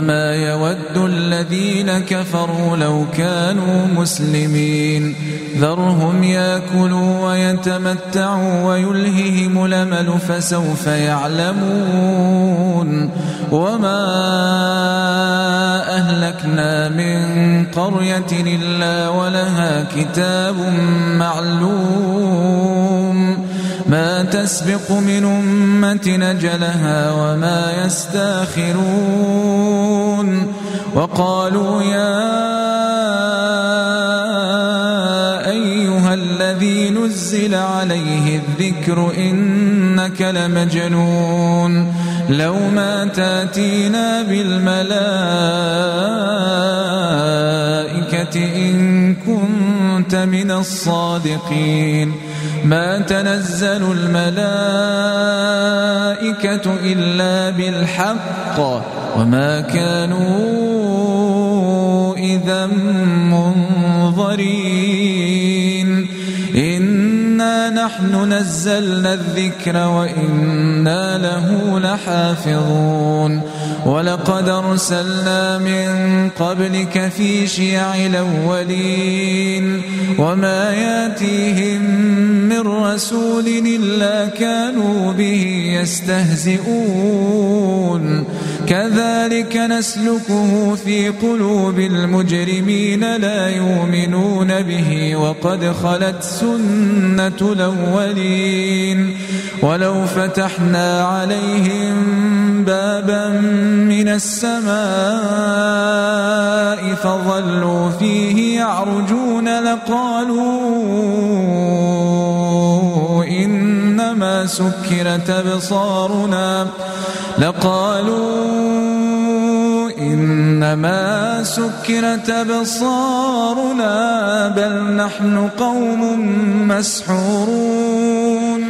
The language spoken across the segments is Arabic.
ربما يود الذين كفروا لو كانوا مسلمين. ذرهم ياكلوا ويتمتعوا ويلههم الأمل فسوف يعلمون. وما أهلكنا من قرية إلا ولها كتاب معلوم. ما تسبق من أمة نجلها وما يستاخرون وقالوا يا الذي نزل عليه الذكر إنك لمجنون لو ما تأتينا بالملائكة إن كنت من الصادقين ما تنزل الملائكة إلا بالحق وما كانوا إذا منظرين. إنا نحن نزلنا الذكر وإنا له لحافظون. ولقد أرسلنا من قبلك في شيع الأولين وما ياتيهم من رسول إلا كانوا به يستهزئون. كذلك نسلكه في قلوب المجرمين لا يؤمنون به وقد خلت سنة الأولين. ولو فتحنا عليهم بابا من السماء فظلوا فيه يعرجون لقالوا إنما سكرت أبصارنا لقالوا إنما سكرت أبصارنا بل نحن قوم مسحورون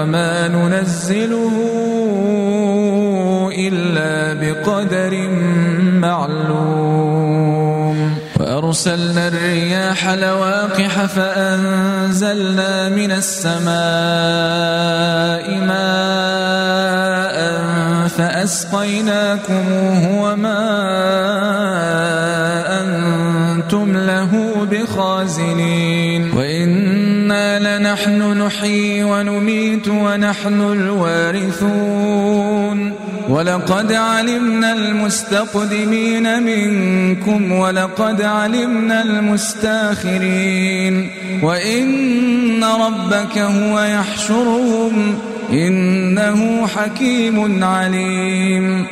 وما ننزله إلا بقدر معلوم. وأرسلنا الرياح لواقح فأنزلنا من السماء ماء فأسقيناكموه وما أنتم له بخازنين. لنحن نحيي ونميت ونحن الوارثون. ولقد علمنا المستقدمين منكم ولقد علمنا المستاخرين. وإن ربك هو يحشرهم إنه حكيم عليم.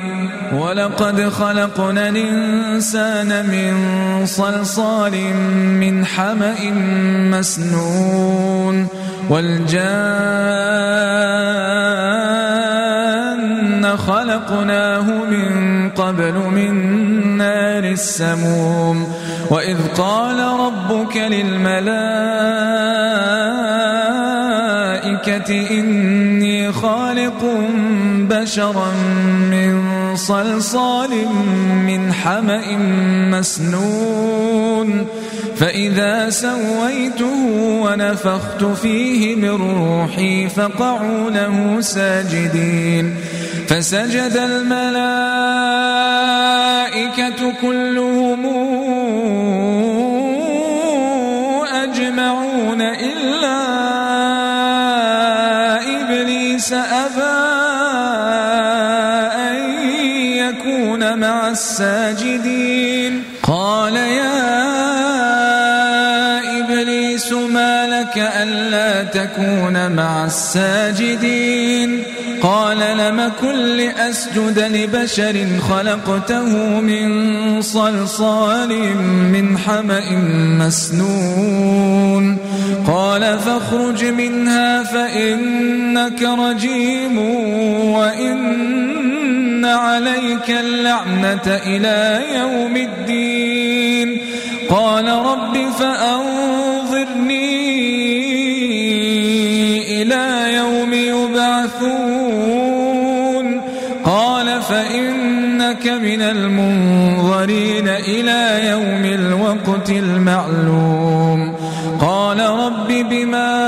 ولقد خلقنا الإنسان من صلصال من حمأ مسنون. والجان خلقناه من قبل من نار السموم. وإذ قال ربك للملائكة إني خالق بشرا من صلصال من حمأ مسنون فإذا سويته ونفخت فيه من روحي فقعوا له ساجدين فسجد الملائكة كلهم الساجدين. قال يا إبليس ما لك ألا تكون مع الساجدين؟ قال لم كن لأسجد لبشر خلقته من صلصال من حمأ مسنون. قال فاخرج منها فإنك رجيم وإن عليك اللعنة إلى يوم الدين. قال رب فأنظرني إلى يوم يبعثون. قال فإنك من المنظرين إلى يوم الوقت المعلوم. قال رب بما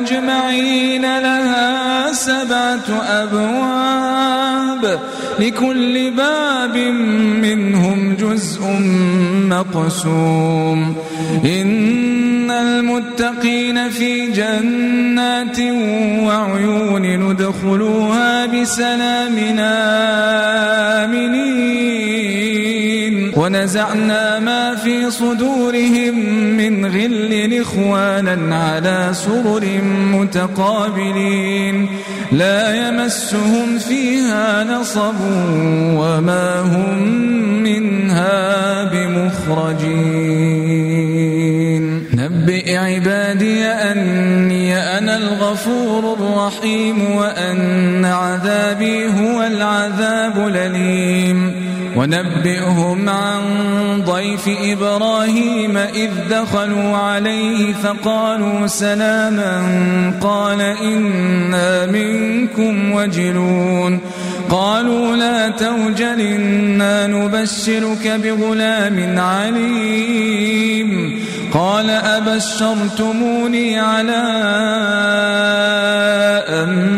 أجمعين لها سبعة أبواب لكل باب منهم جزء مقسوم. إن المتقين في جنات وعيون ندخلوها بسلام آمنين. ونزعنا ما في صدورهم من غل إخوانا على سرر متقابلين. لا يمسهم فيها نصب وما هم منها بمخرجين. نبئ عبادي أني أنا الغفور الرحيم وأن عذابي هو العذاب الأليم. ونبئهم عن ضيف إبراهيم إذ دخلوا عليه فقالوا سلاما قال إنا منكم وجلون قالوا لا توجل إنا نبشرك بغلام عليم قال أبشرتموني على أن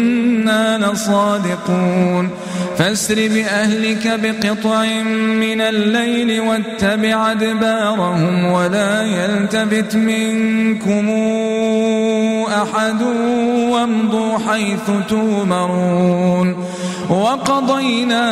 لصادقون. فاسر بأهلك بقطع من الليل واتبع أدبارهم ولا يلتفت منكم أحد وامضوا حيث تومرون وقضينا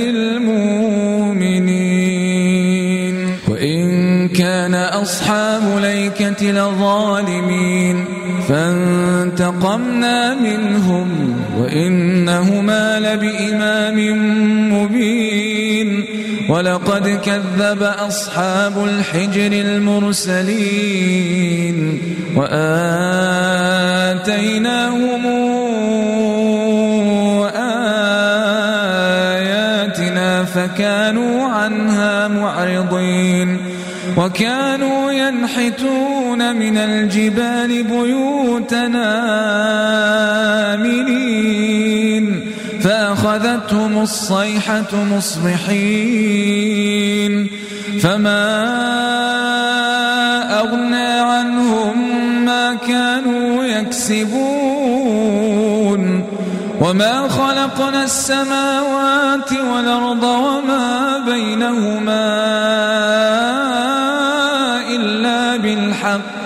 كان أصحاب ليكة لظالمين. فانتقمنا منهم وإنهما لبإمام مبين. ولقد كذب أصحاب الحجر المرسلين. وآتيناهم آياتنا فكانوا عنها معرضين. وكانوا ينحتون من الجبال بيوتنا آمنين. فأخذتهم الصيحة مصبحين. فما أغنى عنهم ما كانوا يكسبون. وما خلقنا السماوات والأرض وما بينهما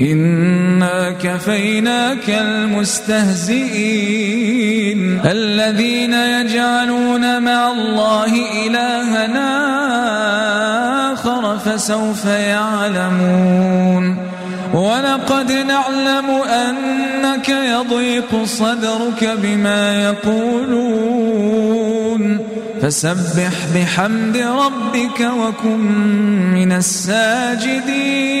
إنا كفيناك المستهزئين. الذين يجعلون مع الله إلهنا آخر فسوف يعلمون. ولقد نعلم أنك يضيق صدرك بما يقولون. فسبح بحمد ربك وكن من الساجدين.